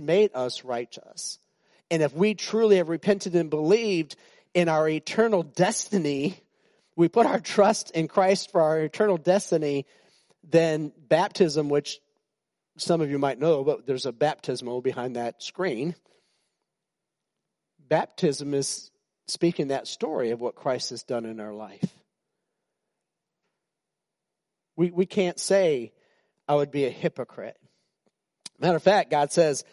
made us righteous. And if we truly have repented and believed in our eternal destiny, we put our trust in Christ for our eternal destiny, then baptism, which some of you might know, but there's a baptismal behind that screen. Baptism is speaking that story of what Christ has done in our life. We, we can't say, I would be a hypocrite. Matter of fact, God says,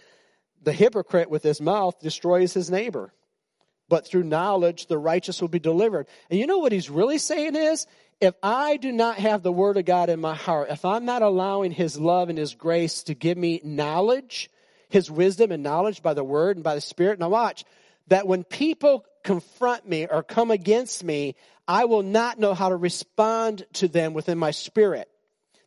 the hypocrite with his mouth destroys his neighbor, but through knowledge the righteous will be delivered. And you know what he's really saying is, if I do not have the word of God in my heart, if I'm not allowing his love and his grace to give me knowledge, his wisdom and knowledge by the word and by the spirit, now watch, that when people confront me or come against me, I will not know how to respond to them within my spirit.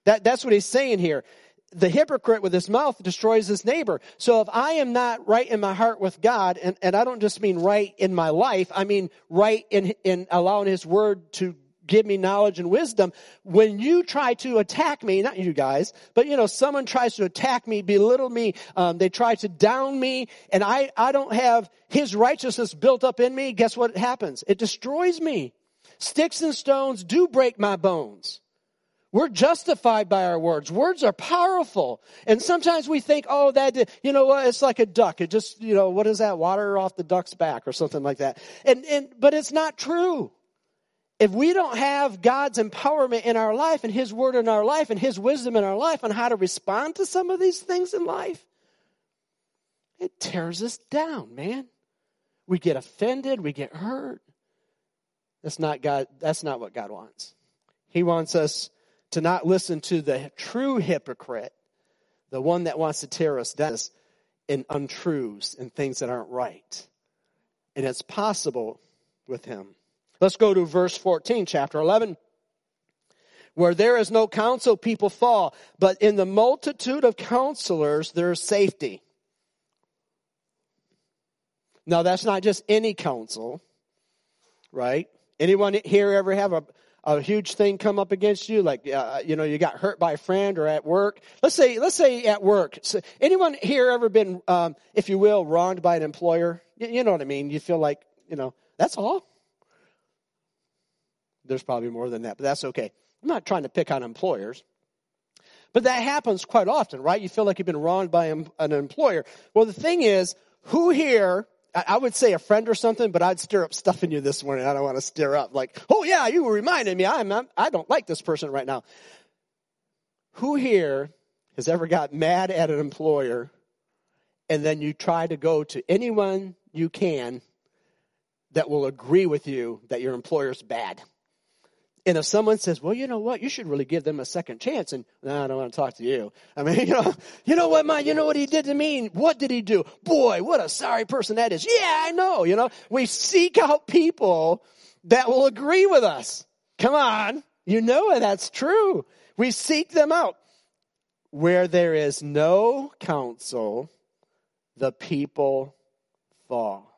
That, that's what he's saying here the hypocrite with his mouth destroys his neighbor. So if I am not right in my heart with God, and, and I don't just mean right in my life, I mean right in, in allowing his word to give me knowledge and wisdom. When you try to attack me, not you guys, but you know, someone tries to attack me, belittle me, um, they try to down me, and I, I don't have his righteousness built up in me, guess what happens? It destroys me. Sticks and stones do break my bones. We're justified by our words. Words are powerful. And sometimes we think, oh, that, you know what, it's like a duck. It just, you know, what is that? Water off the duck's back or something like that. And, and, but it's not true. If we don't have God's empowerment in our life and His word in our life and His wisdom in our life on how to respond to some of these things in life, it tears us down, man. We get offended, we get hurt. That's not God, that's not what God wants. He wants us to not listen to the true hypocrite, the one that wants to tear us down in untruths and things that aren't right. And it's possible with him. Let's go to verse 14, chapter 11. Where there is no counsel, people fall, but in the multitude of counselors, there is safety. Now, that's not just any counsel, right? Anyone here ever have a, a huge thing come up against you, like uh, you know you got hurt by a friend or at work. Let's say let's say at work. So anyone here ever been, um, if you will, wronged by an employer? You, you know what I mean. You feel like you know that's all. There's probably more than that, but that's okay. I'm not trying to pick on employers. But that happens quite often, right? You feel like you've been wronged by an employer. Well, the thing is, who here I would say a friend or something, but I'd stir up stuff in you this morning. I don't want to stir up like, oh yeah, you reminded me. I'm, I'm I don't like this person right now. Who here has ever got mad at an employer and then you try to go to anyone you can that will agree with you that your employer's bad? And if someone says, well, you know what, you should really give them a second chance. And no, I don't want to talk to you. I mean, you know, you know what, man, you know what he did to me? What did he do? Boy, what a sorry person that is. Yeah, I know, you know, we seek out people that will agree with us. Come on. You know that's true. We seek them out. Where there is no counsel, the people fall.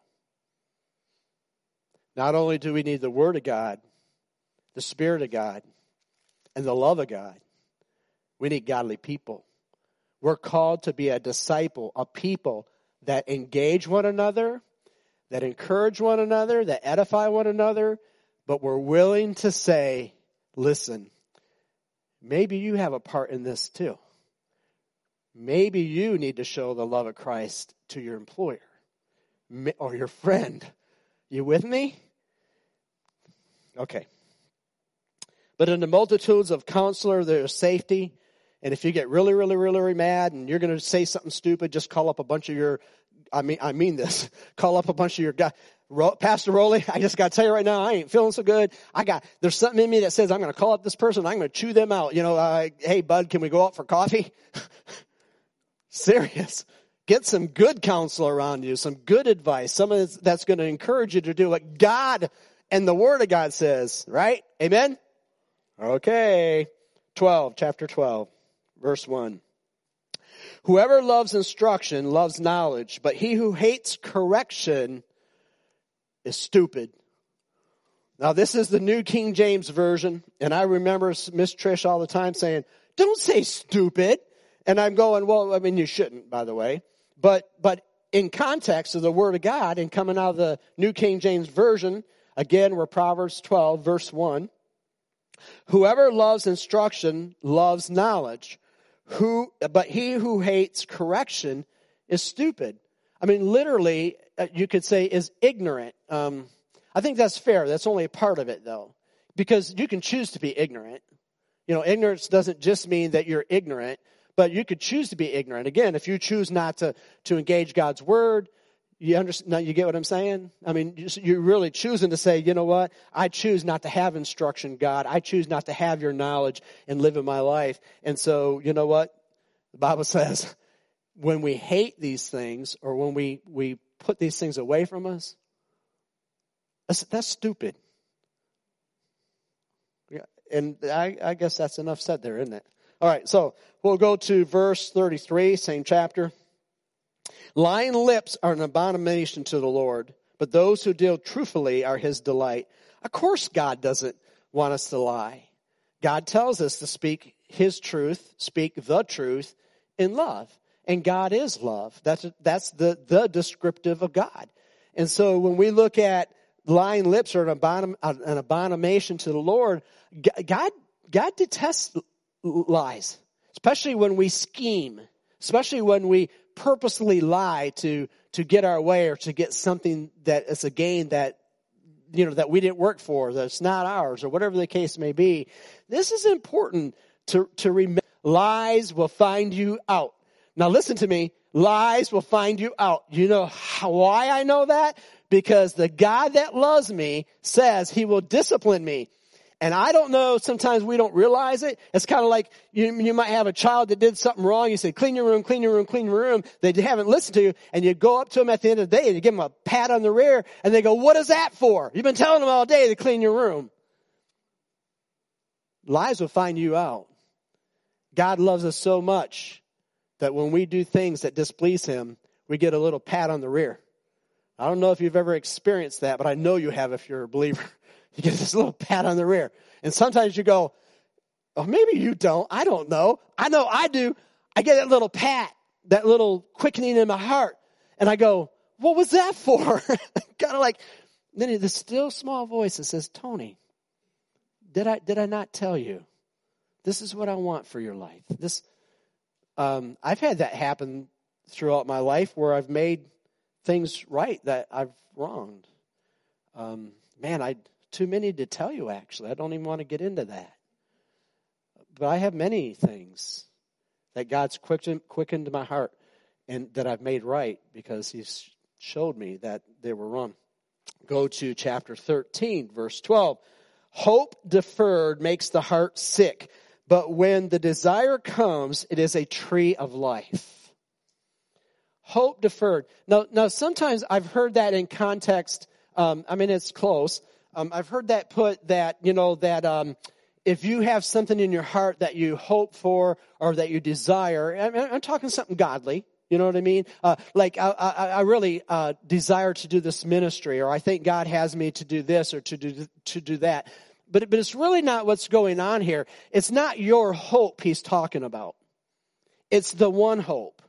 Not only do we need the Word of God, the Spirit of God and the love of God. We need godly people. We're called to be a disciple, a people that engage one another, that encourage one another, that edify one another, but we're willing to say, listen, maybe you have a part in this too. Maybe you need to show the love of Christ to your employer or your friend. You with me? Okay. But in the multitudes of counselor, there's safety. And if you get really, really, really, really mad and you're going to say something stupid, just call up a bunch of your, I mean, I mean this, call up a bunch of your guys. Pastor Rowley, I just got to tell you right now, I ain't feeling so good. I got, there's something in me that says I'm going to call up this person. I'm going to chew them out. You know, uh, hey bud, can we go out for coffee? Serious. Get some good counsel around you, some good advice, some that's going to encourage you to do what God and the Word of God says, right? Amen? Okay. 12, chapter 12, verse 1. Whoever loves instruction loves knowledge, but he who hates correction is stupid. Now, this is the New King James Version, and I remember Miss Trish all the time saying, Don't say stupid. And I'm going, Well, I mean, you shouldn't, by the way. But, but in context of the Word of God and coming out of the New King James Version, again, we're Proverbs 12, verse 1. Whoever loves instruction loves knowledge. Who, but he who hates correction is stupid. I mean, literally, uh, you could say is ignorant. Um, I think that's fair. That's only a part of it, though, because you can choose to be ignorant. You know, ignorance doesn't just mean that you're ignorant, but you could choose to be ignorant. Again, if you choose not to, to engage God's word, you understand, Now you get what I'm saying? I mean, you're really choosing to say, you know what? I choose not to have instruction, God. I choose not to have your knowledge and live in my life. And so, you know what? The Bible says, when we hate these things or when we, we put these things away from us, that's, that's stupid. And I, I guess that's enough said there, isn't it? All right, so we'll go to verse 33, same chapter. Lying lips are an abomination to the Lord, but those who deal truthfully are his delight. Of course, God doesn't want us to lie. God tells us to speak his truth, speak the truth in love. And God is love. That's, that's the, the descriptive of God. And so when we look at lying lips are an, an abomination to the Lord, God, God detests lies, especially when we scheme, especially when we purposely lie to, to get our way or to get something that is a gain that, you know, that we didn't work for, that's not ours, or whatever the case may be. This is important to, to remember. Lies will find you out. Now listen to me. Lies will find you out. You know how, why I know that? Because the God that loves me says he will discipline me. And I don't know, sometimes we don't realize it. It's kind of like you, you might have a child that did something wrong. You say, clean your room, clean your room, clean your room. They haven't listened to you. And you go up to them at the end of the day and you give them a pat on the rear and they go, what is that for? You've been telling them all day to clean your room. Lies will find you out. God loves us so much that when we do things that displease Him, we get a little pat on the rear. I don't know if you've ever experienced that, but I know you have if you're a believer. You get this little pat on the rear. And sometimes you go, oh, maybe you don't. I don't know. I know I do. I get that little pat, that little quickening in my heart. And I go, what was that for? kind of like, then the still small voice that says, Tony, did I, did I not tell you? This is what I want for your life. This, um, I've had that happen throughout my life where I've made things right that I've wronged. Um, man, I too many to tell you, actually. I don't even want to get into that. But I have many things that God's quickened, my heart and that I've made right because He's showed me that they were wrong. Go to chapter 13, verse 12. Hope deferred makes the heart sick, but when the desire comes, it is a tree of life. Hope deferred. Now, now sometimes I've heard that in context. Um, I mean, it's close, um, I've heard that put that, you know, that um, if you have something in your heart that you hope for or that you desire, I'm, I'm talking something godly. You know what I mean? Uh, like I, I, I really uh, desire to do this ministry, or I think God has me to do this or to do to do that. But but it's really not what's going on here. It's not your hope He's talking about. It's the one hope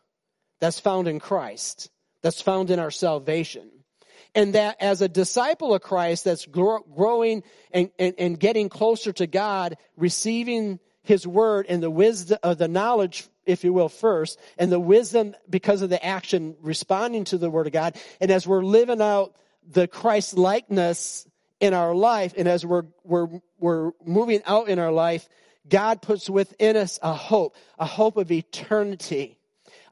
that's found in Christ, that's found in our salvation and that as a disciple of Christ that's growing and, and, and getting closer to God, receiving his word and the wisdom of uh, the knowledge, if you will, first, and the wisdom because of the action responding to the word of God. And as we're living out the Christ likeness in our life, and as we're, we're, we're moving out in our life, God puts within us a hope, a hope of eternity,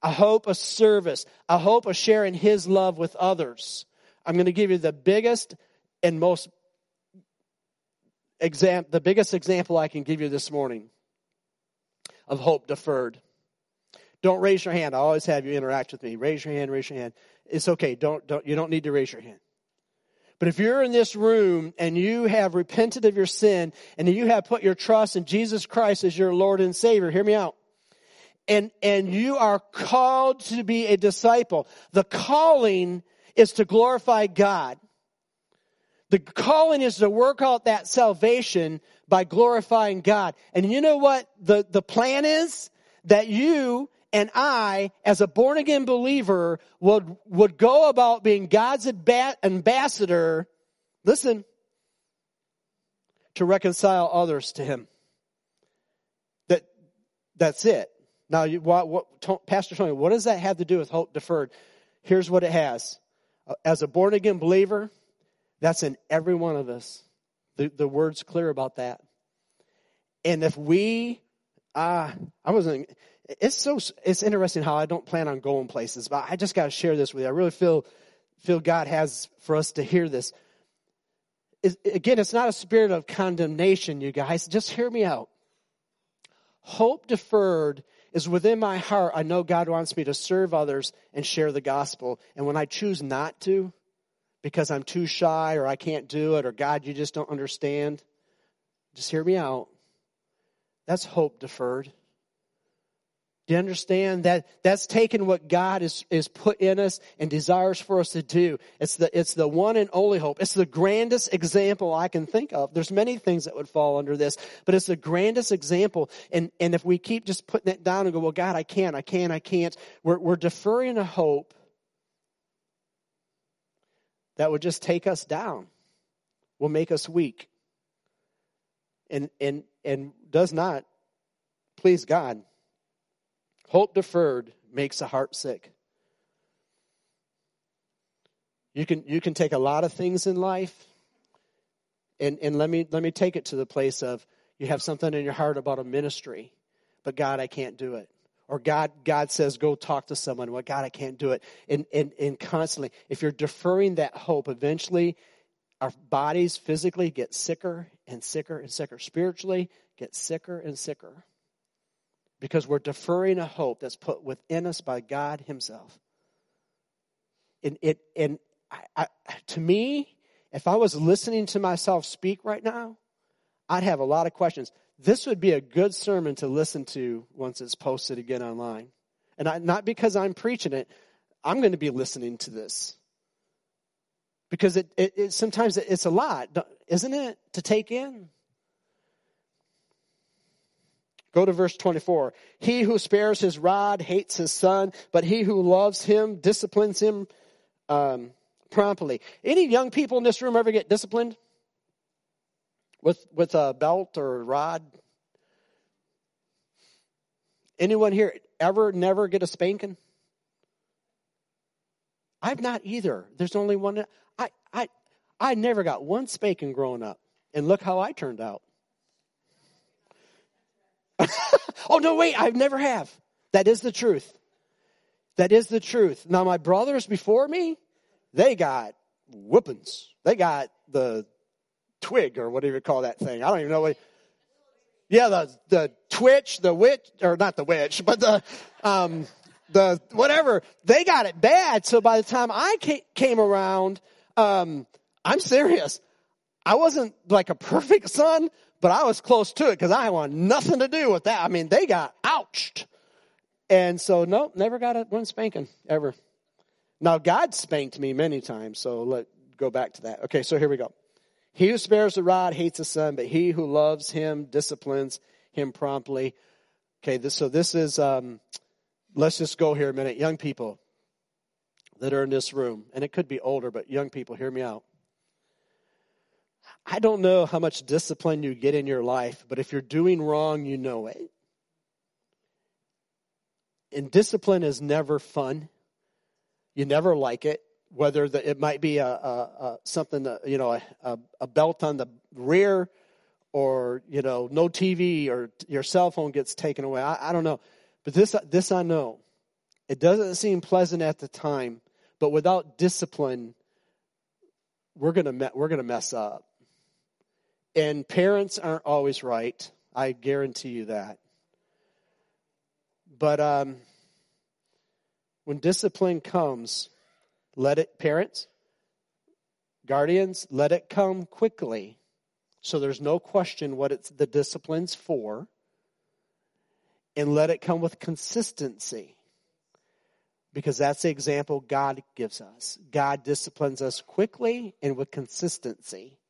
a hope of service, a hope of sharing his love with others. I'm going to give you the biggest and most exam, the biggest example I can give you this morning of hope deferred. Don't raise your hand. I always have you interact with me. Raise your hand, raise your hand. It's okay. Don't, don't, you don't need to raise your hand. But if you're in this room and you have repented of your sin and you have put your trust in Jesus Christ as your Lord and Savior, hear me out. And, and you are called to be a disciple. The calling is to glorify God. The calling is to work out that salvation by glorifying God. And you know what the, the plan is? That you and I, as a born again believer, would, would go about being God's ambassador, listen, to reconcile others to Him. That, that's it. Now, you, what, what, Pastor Tony, what does that have to do with hope deferred? Here's what it has. As a born again believer, that's in every one of us. The, the word's clear about that. And if we, uh, I wasn't, it's so, it's interesting how I don't plan on going places, but I just got to share this with you. I really feel, feel God has for us to hear this. It, again, it's not a spirit of condemnation, you guys. Just hear me out. Hope deferred is within my heart. I know God wants me to serve others and share the gospel. And when I choose not to, because I'm too shy or I can't do it or God, you just don't understand, just hear me out. That's hope deferred. Do you understand that that's taken what God is, is put in us and desires for us to do? It's the, it's the one and only hope. It's the grandest example I can think of. There's many things that would fall under this, but it's the grandest example. And, and if we keep just putting it down and go, well, God, I can't, I can't, I can't, we're, we're deferring a hope that would just take us down, will make us weak, and, and, and does not please God. Hope deferred makes a heart sick. You can, you can take a lot of things in life, and, and let, me, let me take it to the place of you have something in your heart about a ministry, but God, I can't do it. Or God, God says, go talk to someone. Well, God, I can't do it. And, and, and constantly, if you're deferring that hope, eventually our bodies physically get sicker and sicker and sicker. Spiritually, get sicker and sicker because we're deferring a hope that's put within us by God Himself. And it and I, I, to me, if I was listening to myself speak right now, I'd have a lot of questions. This would be a good sermon to listen to once it's posted again online. And I, not because I'm preaching it, I'm going to be listening to this. Because it, it, it sometimes it's a lot, isn't it, to take in? Go to verse 24. He who spares his rod hates his son, but he who loves him disciplines him um, promptly. Any young people in this room ever get disciplined with with a belt or a rod? Anyone here ever never get a spanking? I've not either. There's only one. I I I never got one spanking growing up, and look how I turned out. Oh, no, wait, I never have. That is the truth. That is the truth. Now, my brothers before me, they got whoopings. They got the twig or whatever you call that thing. I don't even know what. Yeah, the the twitch, the witch, or not the witch, but the um, the whatever. They got it bad. So by the time I came around, um, I'm serious. I wasn't like a perfect son, but I was close to it because I want nothing to do with that. I mean, they got ouched. And so, nope, never got a, one spanking ever. Now, God spanked me many times, so let go back to that. Okay, so here we go. He who spares the rod hates the son, but he who loves him disciplines him promptly. Okay, this, so this is, um, let's just go here a minute. Young people that are in this room, and it could be older, but young people, hear me out. I don't know how much discipline you get in your life, but if you're doing wrong, you know it. And discipline is never fun. You never like it, whether the, it might be a, a, a something, that, you know, a, a belt on the rear or, you know, no TV or your cell phone gets taken away. I, I don't know. But this, this I know. It doesn't seem pleasant at the time, but without discipline, we're gonna we're gonna mess up. And parents aren't always right. I guarantee you that. But um, when discipline comes, let it, parents, guardians, let it come quickly. So there's no question what it's the discipline's for. And let it come with consistency. Because that's the example God gives us. God disciplines us quickly and with consistency.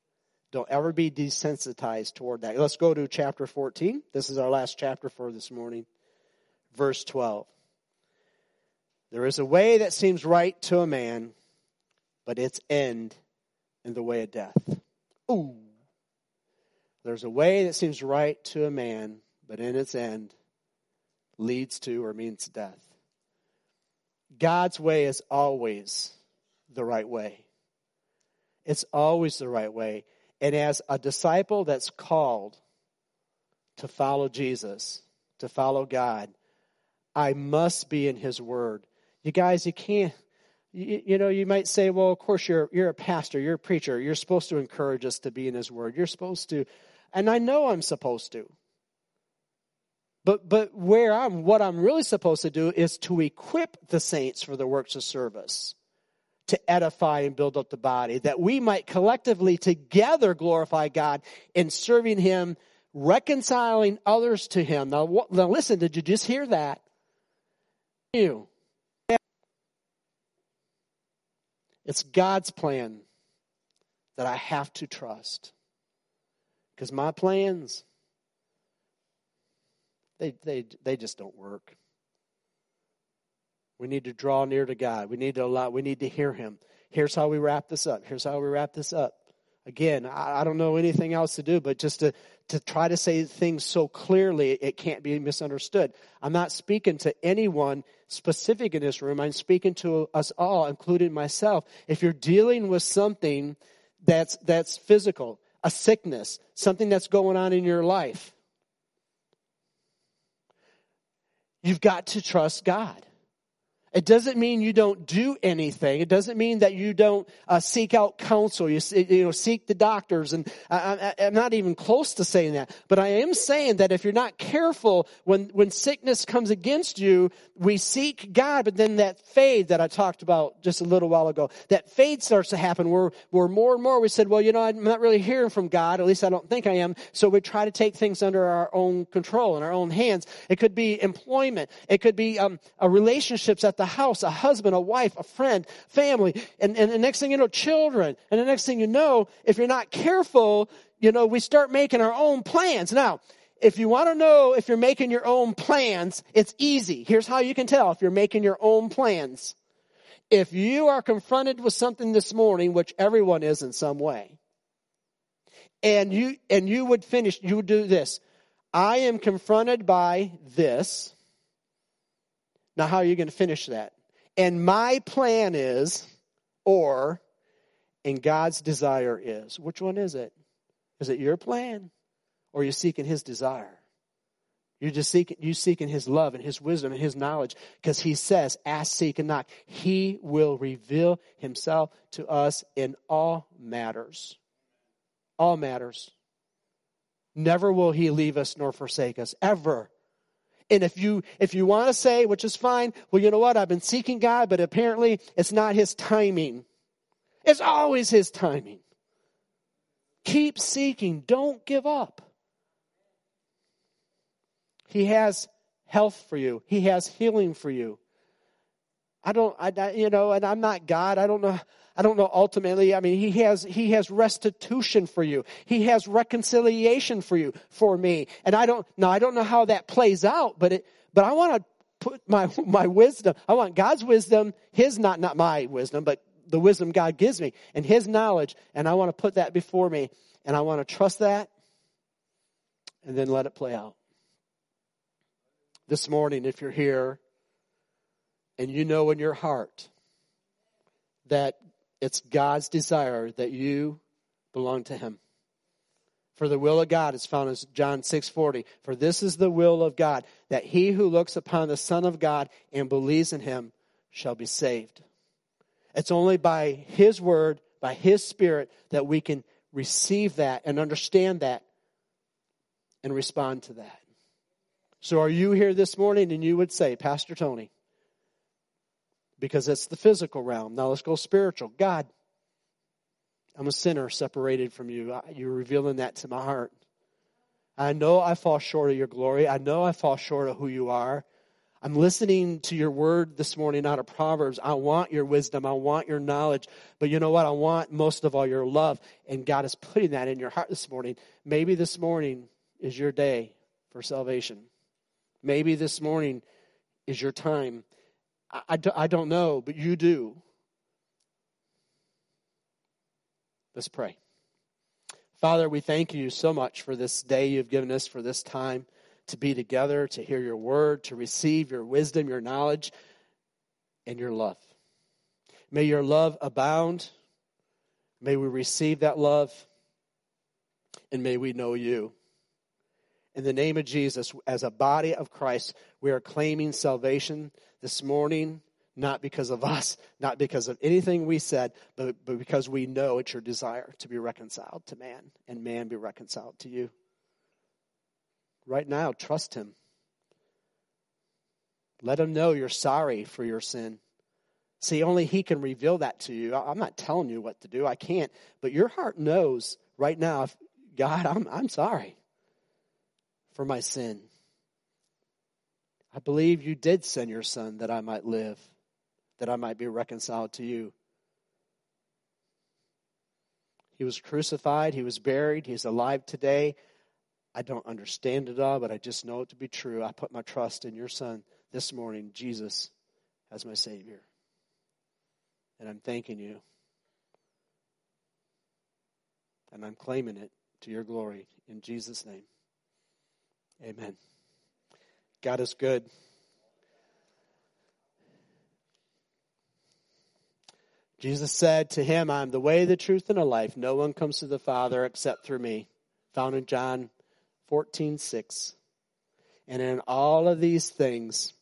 Don't ever be desensitized toward that. Let's go to chapter 14. This is our last chapter for this morning. Verse 12. There is a way that seems right to a man, but its end in the way of death. Ooh. There's a way that seems right to a man, but in its end leads to or means death. God's way is always the right way. It's always the right way. And as a disciple that's called to follow Jesus, to follow God, I must be in His Word. You guys, you can't, you, you, know, you might say, well, of course, you're, you're a pastor, you're a preacher. You're supposed to encourage us to be in His Word. You're supposed to, and I know I'm supposed to. But, but where I'm, what I'm really supposed to do is to equip the saints for the works of service, to edify and build up the body, that we might collectively together glorify God in serving Him, reconciling others to Him. Now, now listen, did you just hear that? You. It's God's plan that I have to trust. Because my plans, they, they, they just don't work. We need to draw near to God. We need to allow, we need to hear Him. Here's how we wrap this up. Here's how we wrap this up. Again, I, I don't know anything else to do, but just to, to try to say things so clearly it can't be misunderstood. I'm not speaking to anyone specific in this room. I'm speaking to us all, including myself. If you're dealing with something that's, that's physical, a sickness, something that's going on in your life, You've got to trust God. It doesn't mean you don't do anything. It doesn't mean that you don't uh, seek out counsel. You, you know, seek the doctors. And I, am not even close to saying that. But I am saying that if you're not careful, when, when sickness comes against you, we seek God, but then that fade that I talked about just a little while ago, that fade starts to happen where more and more we said, well, you know, I'm not really hearing from God. At least I don't think I am. So we try to take things under our own control in our own hands. It could be employment. It could be um, relationships at the house, a husband, a wife, a friend, family, and, and the next thing you know, children. And the next thing you know, if you're not careful, you know, we start making our own plans. Now, if you want to know if you're making your own plans, it's easy. Here's how you can tell if you're making your own plans. If you are confronted with something this morning, which everyone is in some way, and you, and you would finish, you would do this. I am confronted by this. Now, how are you going to finish that? And my plan is, or, and God's desire is. Which one is it? Is it your plan? Or are you seeking His desire? You're just seeking, you seeking His love and His wisdom and His knowledge because He says, ask, seek, and knock. He will reveal Himself to us in all matters. All matters. Never will He leave us nor forsake us, ever. And if you, if you want to say, which is fine, well, you know what? I've been seeking God, but apparently it's not His timing. It's always His timing. Keep seeking. Don't give up. He has health for you. He has healing for you. I don't, I, you know, and I'm not God. I don't know I don't know ultimately. I mean, he has, he has restitution for you. He has reconciliation for you, for me. And I don't, now I don't know how that plays out, but it, but I want to put my, my wisdom, I want God's wisdom, his not, not my wisdom, but the wisdom God gives me and his knowledge. And I want to put that before me and I want to trust that and then let it play out. This morning, if you're here and you know in your heart that it's God's desire that you belong to him. For the will of God is found in John 6:40. For this is the will of God, that he who looks upon the Son of God and believes in him shall be saved. It's only by his word, by his spirit, that we can receive that and understand that and respond to that. So are you here this morning and you would say, Pastor Tony, because that's the physical realm. Now let's go spiritual. God, I'm a sinner separated from you. You're revealing that to my heart. I know I fall short of your glory. I know I fall short of who you are. I'm listening to your word this morning out of Proverbs. I want your wisdom. I want your knowledge. But you know what? I want most of all your love. And God is putting that in your heart this morning. Maybe this morning is your day for salvation. Maybe this morning is your time I, I, don't know, but you do. Let's pray. Father, we thank you so much for this day you've given us, for this time to be together, to hear your word, to receive your wisdom, your knowledge, and your love. May your love abound. May we receive that love, and may we know you. In the name of Jesus, as a body of Christ, we are claiming salvation this morning, not because of us, not because of anything we said, but, but because we know it's your desire to be reconciled to man and man be reconciled to you. Right now, trust Him. Let Him know you're sorry for your sin. See, only He can reveal that to you. I'm not telling you what to do. I can't. But your heart knows right now, God, I'm, I'm sorry for my sin. I believe you did send your son that I might live, that I might be reconciled to you. He was crucified, he was buried, he's alive today. I don't understand it all, but I just know it to be true. I put my trust in your son this morning, Jesus, as my Savior. And I'm thanking you. And I'm claiming it to your glory in Jesus' name. Amen. God is good. Jesus said to him, I am the way, the truth, and the life. No one comes to the Father except through me. Found in John 14, 6. And in all of these things,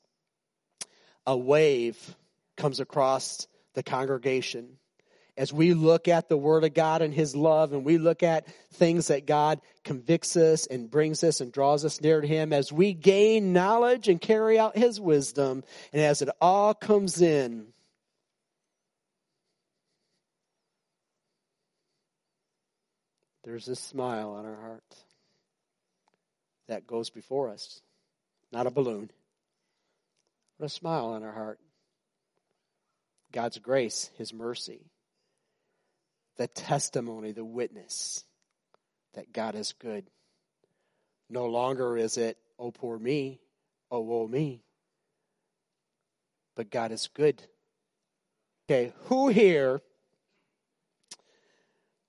a wave comes across the congregation as we look at the Word of God and His love, and we look at things that God convicts us and brings us and draws us near to Him, as we gain knowledge and carry out His wisdom, and as it all comes in, there's a smile on our heart that goes before us. Not a balloon, but a smile on our heart. God's grace, His mercy the testimony, the witness that God is good. No longer is it, oh, poor me, oh, woe me. But God is good. Okay, who here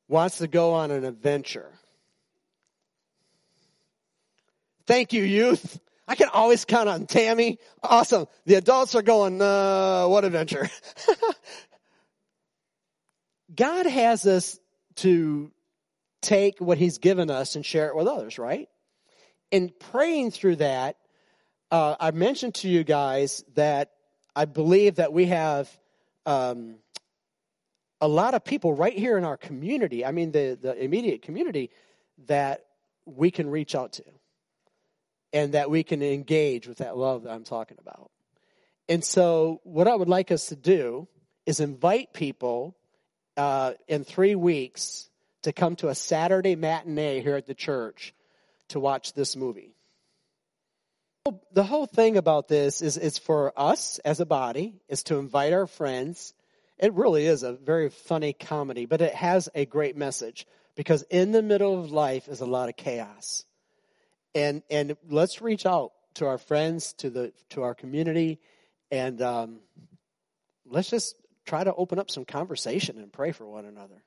wants to go on an adventure? Thank you, youth. I can always count on Tammy. Awesome. The adults are going, uh, what adventure? God has us to take what He's given us and share it with others, right? In praying through that, uh, I mentioned to you guys that I believe that we have um, a lot of people right here in our community, I mean, the, the immediate community, that we can reach out to and that we can engage with that love that I'm talking about. And so, what I would like us to do is invite people uh, in three weeks to come to a Saturday matinee here at the church to watch this movie. The whole thing about this is it's for us as a body, is to invite our friends. It really is a very funny comedy, but it has a great message because in the middle of life is a lot of chaos. And and let's reach out to our friends, to the to our community, and um, let's just try to open up some conversation and pray for one another.